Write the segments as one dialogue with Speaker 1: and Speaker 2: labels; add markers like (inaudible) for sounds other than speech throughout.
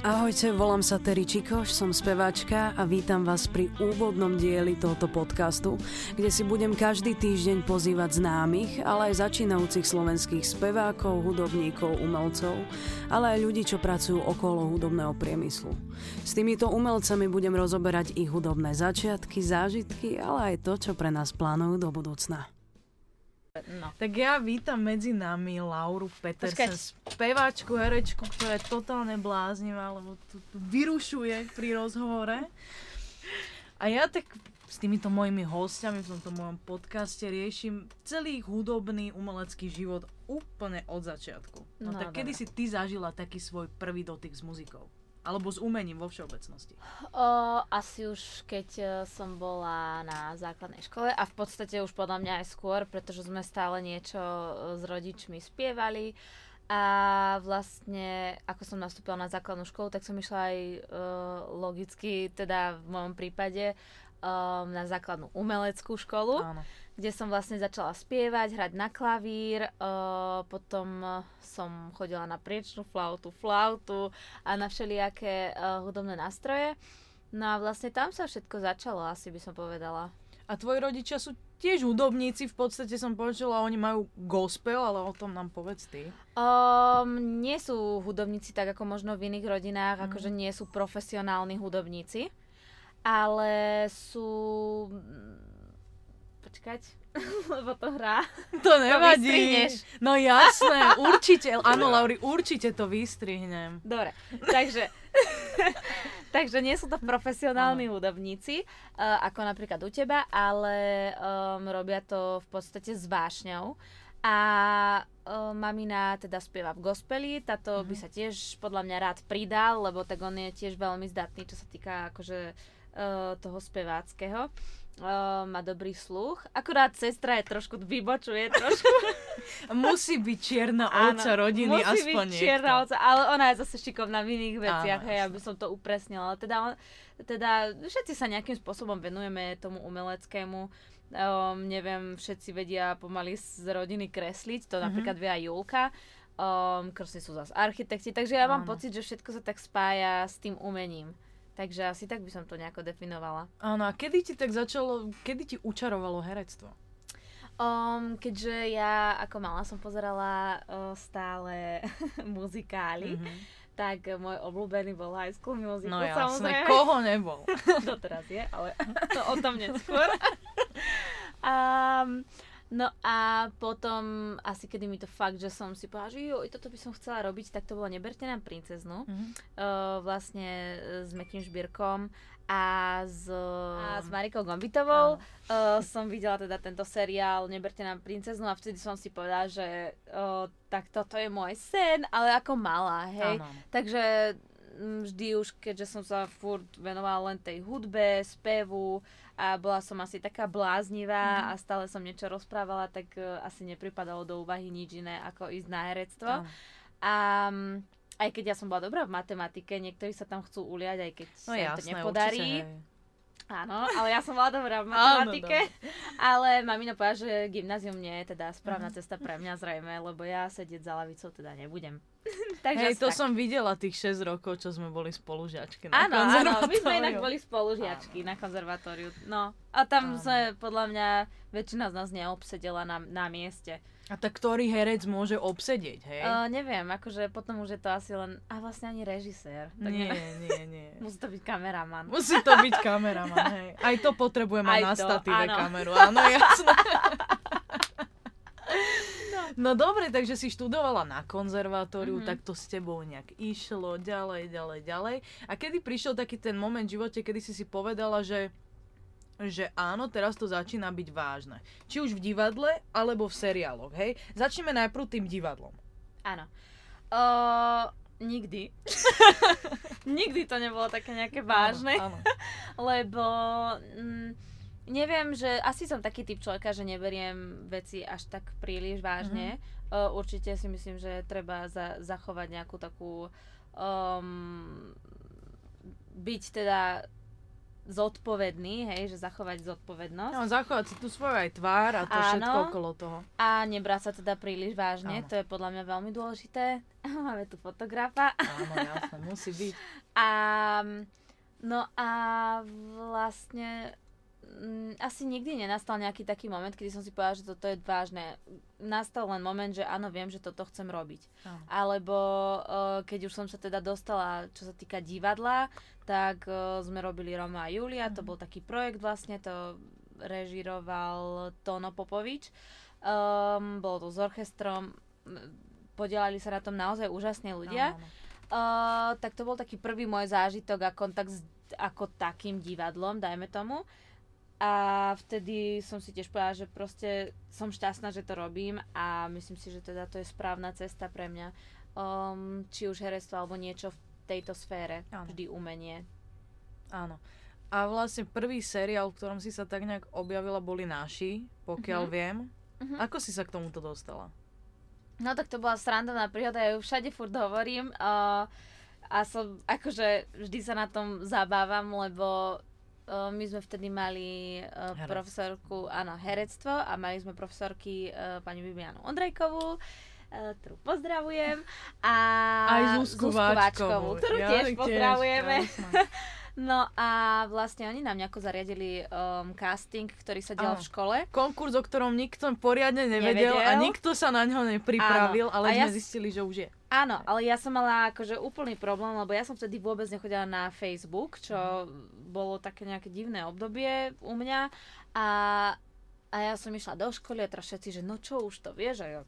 Speaker 1: Ahojte, volám sa Terry Čikoš, som speváčka a vítam vás pri úvodnom dieli tohto podcastu, kde si budem každý týždeň pozývať známych, ale aj začínajúcich slovenských spevákov, hudobníkov, umelcov, ale aj ľudí, čo pracujú okolo hudobného priemyslu. S týmito umelcami budem rozoberať ich hudobné začiatky, zážitky, ale aj to, čo pre nás plánujú do budúcna.
Speaker 2: No. Tak ja vítam medzi nami Lauru Petersen, speváčku, herečku, ktorá je totálne bláznivá, lebo tu, tu vyrušuje pri rozhovore. A ja tak s týmito mojimi hostiami v tomto mojom podcaste riešim celý hudobný umelecký život úplne od začiatku. No, no tak kedy si ty zažila taký svoj prvý dotyk s muzikou? Alebo s umením vo všeobecnosti?
Speaker 3: O, asi už keď e, som bola na základnej škole a v podstate už podľa mňa aj skôr, pretože sme stále niečo e, s rodičmi spievali a vlastne ako som nastúpila na základnú školu, tak som išla aj uh, logicky, teda v mojom prípade um, na základnú umeleckú školu. Áno kde som vlastne začala spievať, hrať na klavír, uh, potom som chodila na priečnú flautu, flautu a na všelijaké uh, hudobné nástroje. No a vlastne tam sa všetko začalo, asi by som povedala.
Speaker 2: A tvoji rodičia sú tiež hudobníci, v podstate som počula, oni majú gospel, ale o tom nám povedz ty.
Speaker 3: Um, nie sú hudobníci tak ako možno v iných rodinách, mm. akože nie sú profesionálni hudobníci, ale sú počkať, (laughs) lebo to hrá.
Speaker 2: To nevadí. To no jasné, určite. Áno, Lauri, určite to vystrihnem.
Speaker 3: Dobre, takže... (laughs) takže nie sú to profesionálni ano. hudobníci, uh, ako napríklad u teba, ale um, robia to v podstate s vášňou. A uh, mamina teda spieva v gospeli, táto uh-huh. by mhm. sa tiež podľa mňa rád pridal, lebo tak on je tiež veľmi zdatný, čo sa týka akože uh, toho speváckého uh, má dobrý sluch. Akurát sestra je trošku vybočuje trošku. (laughs)
Speaker 2: musí byť čierna ovca rodiny,
Speaker 3: musí
Speaker 2: aspoň
Speaker 3: byť čierna ovca, ale ona je zase šikovná v iných veciach, hej, aby som to upresnila. Teda, on, teda všetci sa nejakým spôsobom venujeme tomu umeleckému. Um, neviem, všetci vedia pomaly z rodiny kresliť, to mm-hmm. napríklad vie aj Julka. Um, krstní sú zase architekti, takže ja mám pocit, že všetko sa tak spája s tým umením. Takže asi tak by som to nejako definovala.
Speaker 2: Áno, a kedy ti tak začalo, kedy ti učarovalo herectvo?
Speaker 3: Um, keďže ja ako mala som pozerala uh, stále (laughs) muzikály, mm-hmm. tak môj obľúbený bol High School Musical,
Speaker 2: no jasné,
Speaker 3: samozrejme.
Speaker 2: koho nebol? (laughs)
Speaker 3: teraz je, ale (laughs) o tom neskôr. um, No a potom, asi kedy mi to fakt, že som si povedala, že jo, toto by som chcela robiť, tak to bolo Neberte nám princeznu. Mm-hmm. Uh, vlastne s Mekým Žbírkom a s, a s Marikou Gombitovou uh, som videla teda tento seriál Neberte nám princeznu a vtedy som si povedala, že uh, tak toto je môj sen, ale ako malá, hej. Áno. Takže vždy už, keďže som sa furt venovala len tej hudbe, spevu a bola som asi taká bláznivá mm. a stále som niečo rozprávala, tak uh, asi nepripadalo do úvahy nič iné ako ísť na herectvo. Mm. A um, aj keď ja som bola dobrá v matematike, niektorí sa tam chcú uliať, aj keď no, sa jasné, to nepodarí. Určite, Áno, ale ja som bola dobrá v matematike. Áno, (laughs) ale mamina povedala, že gymnázium nie je teda správna uh-huh. cesta pre mňa zrejme, lebo ja sedieť za lavicou teda nebudem. (laughs)
Speaker 2: Takže Hej, to tak. som videla tých 6 rokov, čo sme boli spolužiačky
Speaker 3: na áno, áno, my sme inak boli spolužiačky áno. na konzervatóriu. No, a tam áno. sme, podľa mňa, väčšina z nás neobsedela na, na mieste.
Speaker 2: A tak ktorý herec môže obsedieť, hej?
Speaker 3: Uh, neviem, akože potom už je to asi len... A vlastne ani režisér.
Speaker 2: Tak nie, nie, nie. (laughs)
Speaker 3: Musí to byť kameraman.
Speaker 2: Musí to byť kameraman, hej. Aj to potrebujem mať na statíve kameru, áno, jasné. (laughs) No. dobre, takže si študovala na konzervatóriu, mm-hmm. tak to s tebou nejak išlo ďalej, ďalej, ďalej. A kedy prišiel taký ten moment v živote, kedy si si povedala, že že áno, teraz to začína byť vážne. Či už v divadle, alebo v seriáloch, hej? Začneme najprv tým divadlom.
Speaker 3: Áno. Uh, nikdy. (laughs) nikdy to nebolo také nejaké vážne. Áno, áno. (laughs) Lebo... Mm, neviem, že asi som taký typ človeka, že neberiem veci až tak príliš vážne. Mm-hmm. Uh, určite si myslím, že treba za, zachovať nejakú takú um, byť teda zodpovedný, hej, že zachovať zodpovednosť.
Speaker 2: No, zachovať si tu svoju aj tvár a to Áno. všetko okolo toho.
Speaker 3: A nebrať sa teda príliš vážne, Áno. to je podľa mňa veľmi dôležité. (laughs) Máme tu fotografa.
Speaker 2: Áno, jasne, musí byť. (laughs)
Speaker 3: A, no a vlastne mm, asi nikdy nenastal nejaký taký moment, kedy som si povedala, že toto je vážne. Nastal len moment, že áno, viem, že toto chcem robiť. Áno. Alebo uh, keď už som sa teda dostala, čo sa týka divadla, tak uh, sme robili Roma a Julia, mm. to bol taký projekt vlastne, to režiroval Tono Popovič. Um, bolo to s orchestrom, podielali sa na tom naozaj úžasne ľudia. No, no. Uh, tak to bol taký prvý môj zážitok a kontakt s ako takým divadlom, dajme tomu. A vtedy som si tiež povedala, že proste som šťastná, že to robím a myslím si, že teda to je správna cesta pre mňa. Um, či už herectvo alebo niečo v tejto sfére. Áno. Vždy umenie.
Speaker 2: Áno. A vlastne prvý seriál, v ktorom si sa tak nejak objavila, boli naši, pokiaľ uh-huh. viem. Uh-huh. Ako si sa k tomuto dostala?
Speaker 3: No tak to bola srandovná príhoda, ja ju všade furt hovorím. Uh, a som, akože vždy sa na tom zabávam, lebo my sme vtedy mali uh, profesorku, áno, herectvo a mali sme profesorky uh, pani Bibianu Ondrejkovú, uh, ktorú pozdravujem. A
Speaker 2: Aj Zuzku, Zuzku Váčkovú,
Speaker 3: ktorú ja, tiež pozdravujeme. (laughs) No a vlastne oni nám nejako zariadili um, casting, ktorý sa dial v škole.
Speaker 2: Konkurs, o ktorom nikto poriadne nevedel, nevedel. a nikto sa na ňo nepripravil, Áno. ale a sme ja zistili, že už je.
Speaker 3: Áno, ale ja som mala akože úplný problém, lebo ja som vtedy vôbec nechodila na Facebook, čo mm. bolo také nejaké divné obdobie u mňa a, a ja som išla do školy a teraz všetci, že no čo už to vieš a ja,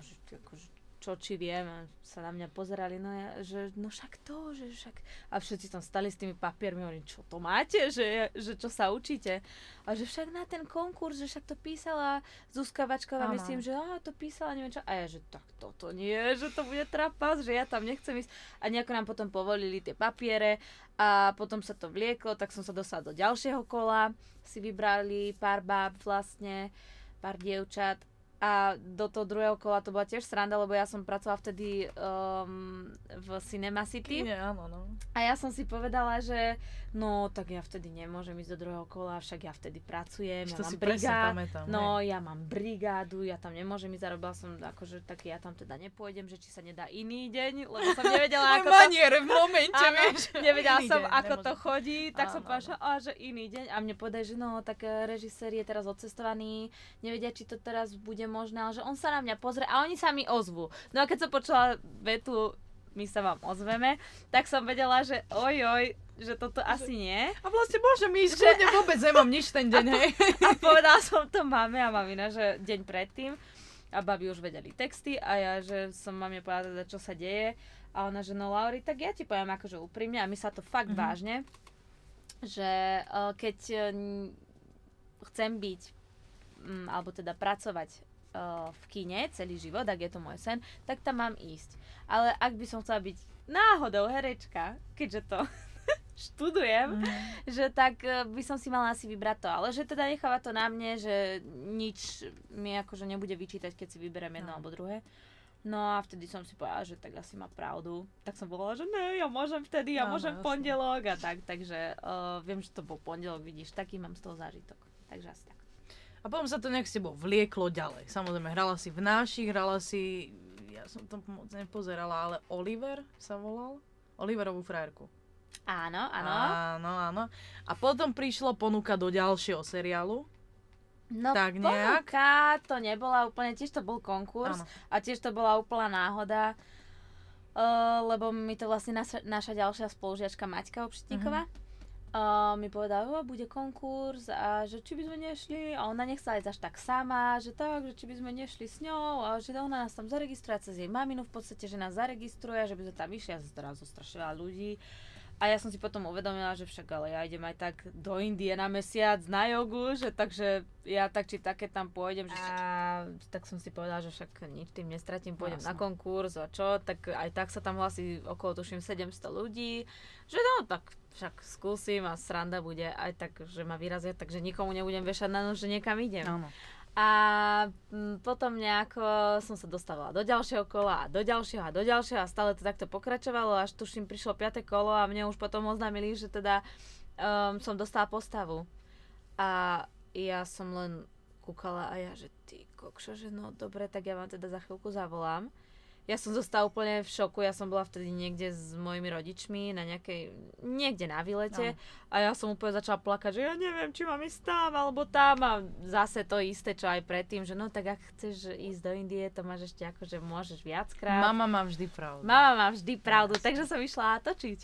Speaker 3: že, akože, čo či viem a sa na mňa pozerali, no ja, že no však to, že však a všetci tam stali s tými papiermi, hovorím, čo to máte, že, že čo sa učíte? A že však na ten konkurs, že však to písala Zuzka Vačková, myslím, že á, to písala, neviem čo, a ja, že tak toto nie, že to bude trapas, že ja tam nechcem ísť. A nejako nám potom povolili tie papiere a potom sa to vlieklo, tak som sa dostala do ďalšieho kola, si vybrali pár báb vlastne, pár dievčat a do toho druhého kola to bola tiež sranda, lebo ja som pracovala vtedy um, v Cinema City.
Speaker 2: Kine, áno, no.
Speaker 3: A ja som si povedala, že no tak ja vtedy nemôžem ísť do druhého kola, však ja vtedy pracujem, ja mám brigádu. No, ja mám brigádu, ja tam nemôžem ísť, zarobila som akože tak ja tam teda nepôjdem, že či sa nedá iný deň, lebo som nevedela, (laughs) ako
Speaker 2: Manier v momente, áno, vieš. (laughs)
Speaker 3: Nevedela som, deň, ako nemôžem. to chodí, tak áno, som povedala, a že iný deň a mne povedali, že no, tak eh, režisér je teraz odcestovaný, nevedia, či to teraz bude možné, ale že on sa na mňa pozrie a oni sa mi ozvu. No a keď som počula vetu, my sa vám ozveme, tak som vedela, že oj, oj, že toto asi nie.
Speaker 2: A vlastne môžem ísť, že... kľudne vôbec nemám nič ten deň, (laughs) hej.
Speaker 3: A povedala som to mame a mamina, že deň predtým a babi už vedeli texty a ja, že som mame povedala, teda, čo sa deje. A ona, že no Lauri, tak ja ti poviem akože úprimne a my sa to fakt mm-hmm. vážne, že uh, keď uh, chcem byť, um, alebo teda pracovať uh, v kine celý život, ak je to môj sen, tak tam mám ísť. Ale ak by som chcela byť náhodou herečka, keďže to (laughs) študujem, mm. že tak uh, by som si mala asi vybrať to. Ale že teda necháva to na mne, že nič mi akože nebude vyčítať, keď si vyberiem jedno no. alebo druhé. No a vtedy som si povedala, že tak asi má pravdu. Tak som povedala, že ne, ja môžem vtedy, ja no, môžem no, pondelok a tak. Takže uh, viem, že to bol pondelok, vidíš, taký mám z toho zážitok. Takže asi tak.
Speaker 2: A potom sa to nejak s tebou vlieklo ďalej. Samozrejme, hrala si v našich, hrala si, ja som to moc nepozerala, ale Oliver sa volal? Oliverovú frajerku.
Speaker 3: Áno, áno.
Speaker 2: Áno, áno. A potom prišla ponuka do ďalšieho seriálu.
Speaker 3: No tak nejak. ponuka to nebola úplne, tiež to bol konkurs áno. a tiež to bola úplná náhoda, uh, lebo mi to vlastne naša, naša ďalšia spolužiačka Maťka Obšitníková uh-huh uh, mi povedala, že bude konkurs a že či by sme nešli a ona nechcela ísť až tak sama, že tak, že či by sme nešli s ňou a že ona nás tam zaregistruje cez jej maminu v podstate, že nás zaregistruje, že by sme tam išli a zrazu strašne veľa ľudí. A ja som si potom uvedomila, že však ale ja idem aj tak do Indie na mesiac na jogu, že takže ja tak či také tam pôjdem. Že. A tak som si povedala, že však nič tým nestratím, pôjdem Jasne. na konkurs a čo, tak aj tak sa tam hlasí okolo tuším 700 ľudí, že no tak však skúsim a sranda bude aj tak, že ma vyrazia, takže nikomu nebudem vešať na nož, že niekam idem.
Speaker 2: Áno.
Speaker 3: A potom nejako som sa dostávala do ďalšieho kola a do ďalšieho a do ďalšieho a stále to takto pokračovalo, až tuším prišlo 5. kolo a mne už potom oznámili, že teda um, som dostala postavu. A ja som len kúkala a ja, že ty kokšo, že no dobre, tak ja vám teda za chvíľku zavolám ja som zostala úplne v šoku, ja som bola vtedy niekde s mojimi rodičmi na nejakej, niekde na výlete no. a ja som úplne začala plakať, že ja neviem, či mám ísť tam alebo tam a zase to isté, čo aj predtým, že no tak ak chceš ísť do Indie, to máš ešte ako, že môžeš viackrát.
Speaker 2: Mama má vždy pravdu.
Speaker 3: Mama má vždy pravdu, Jasne. takže som išla točiť.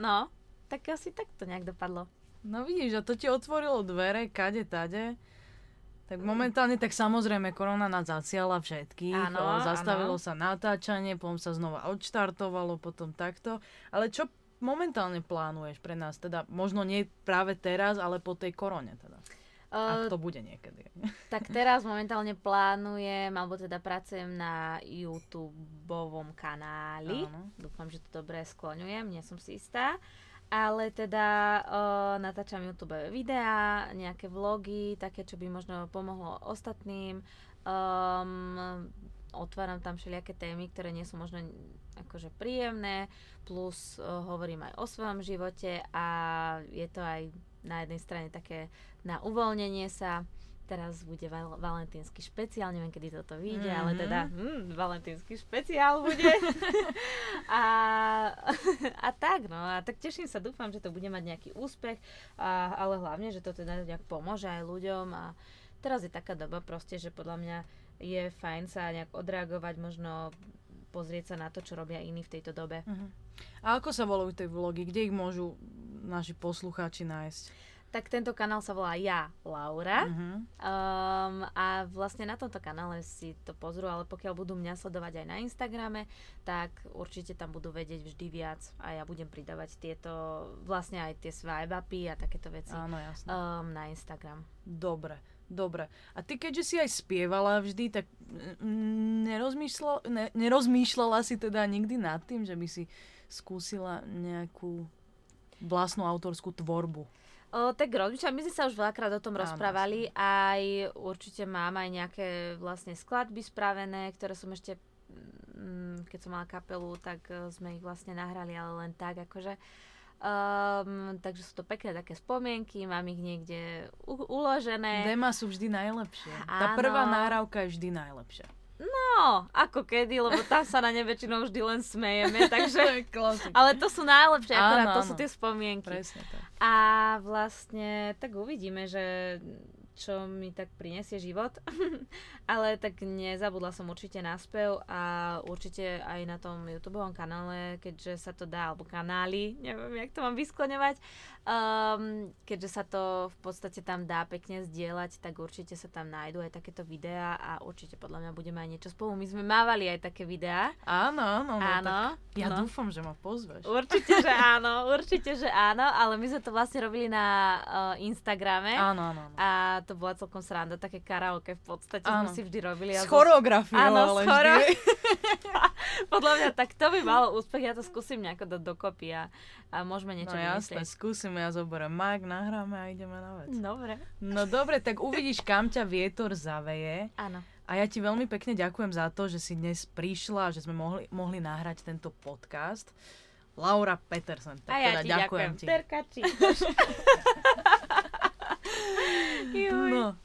Speaker 3: No, tak asi tak to nejak dopadlo.
Speaker 2: No vidíš, a to ti otvorilo dvere, kade, tade. Tak momentálne, tak samozrejme, korona nás zaciala všetkých. Áno, Zastavilo áno. sa natáčanie, potom sa znova odštartovalo, potom takto. Ale čo momentálne plánuješ pre nás? Teda možno nie práve teraz, ale po tej korone teda. Uh, Ak to bude niekedy. (laughs)
Speaker 3: Tak teraz momentálne plánujem, alebo teda pracujem na YouTube kanáli. Áno. Dúfam, že to dobre skloňujem, nie som si istá. Uh, ale teda uh, natáčam YouTube videá, nejaké vlogy, také, čo by možno pomohlo ostatným. Um, otváram tam všelijaké témy, ktoré nie sú možno akože príjemné, plus uh, hovorím aj o svojom živote a je to aj na jednej strane také na uvoľnenie sa teraz bude val- valentínsky špeciál, neviem, kedy toto vyjde, mm-hmm. ale teda hm, valentínsky špeciál bude. (laughs) a, a tak, no, a tak teším sa, dúfam, že to bude mať nejaký úspech, a, ale hlavne, že to teda nejak pomôže aj ľuďom a teraz je taká doba proste, že podľa mňa je fajn sa nejak odreagovať, možno pozrieť sa na to, čo robia iní v tejto dobe. Uh-huh.
Speaker 2: A ako sa volujú tie vlogy? Kde ich môžu naši poslucháči nájsť?
Speaker 3: Tak tento kanál sa volá Ja Laura. Uh-huh. Um, a vlastne na tomto kanále si to pozrú, ale pokiaľ budú mňa sledovať aj na Instagrame, tak určite tam budú vedieť vždy viac a ja budem pridávať tieto, vlastne aj tie swipe upy a takéto veci
Speaker 2: Áno, jasne.
Speaker 3: Um, na Instagram.
Speaker 2: Dobre. Dobre. A ty keďže si aj spievala vždy, tak nerozmýšľala, ne, nerozmýšľala si teda nikdy nad tým, že by si skúsila nejakú vlastnú autorskú tvorbu?
Speaker 3: O, tak rodičia, my sme sa už veľakrát o tom Áno, rozprávali, aj určite mám aj nejaké vlastne skladby spravené, ktoré som ešte, mm, keď som mala kapelu, tak e, sme ich vlastne nahrali, ale len tak akože. Um, takže sú to pekné také spomienky, mám ich niekde u- uložené.
Speaker 2: Dema sú vždy najlepšie. Áno. Tá prvá náravka je vždy najlepšia.
Speaker 3: No, ako kedy, lebo tam sa na ne väčšinou vždy len smejeme, (laughs) takže... ale to sú najlepšie, akorát to sú tie spomienky.
Speaker 2: Presne tak.
Speaker 3: A vlastne tak uvidíme, že čo mi tak prinesie život. (laughs) Ale tak nezabudla som určite na spev a určite aj na tom YouTube kanále, keďže sa to dá, alebo kanály, neviem, jak to mám vyskloňovať, um, keďže sa to v podstate tam dá pekne zdieľať, tak určite sa tam nájdú aj takéto videá a určite podľa mňa budeme aj niečo spolu. My sme mávali aj také videá.
Speaker 2: Áno, áno.
Speaker 3: No, áno.
Speaker 2: ja no. dúfam, že ma pozveš.
Speaker 3: Určite, že (laughs) áno, určite, že áno, ale my sme to vlastne robili na uh, Instagrame.
Speaker 2: Áno, áno. áno.
Speaker 3: A to bola celkom sranda, také karaoke v podstate ano. sme si vždy robili.
Speaker 2: S choreografiou,
Speaker 3: Áno,
Speaker 2: ale
Speaker 3: choro... (laughs) Podľa mňa tak to by malo úspech, ja to skúsim nejako dať dokopy a, a môžeme niečo
Speaker 2: No jasné, skúsime, ja zoberiem Mac, nahráme a ideme na vec.
Speaker 3: Dobre.
Speaker 2: No dobre, tak uvidíš, kam ťa vietor zaveje.
Speaker 3: Áno.
Speaker 2: A ja ti veľmi pekne ďakujem za to, že si dnes prišla, že sme mohli, mohli nahrať tento podcast. Laura Petersen. Tak
Speaker 3: a ja
Speaker 2: teda
Speaker 3: ti
Speaker 2: ďakujem,
Speaker 3: ďakujem. ti. Terka, (laughs)
Speaker 2: no,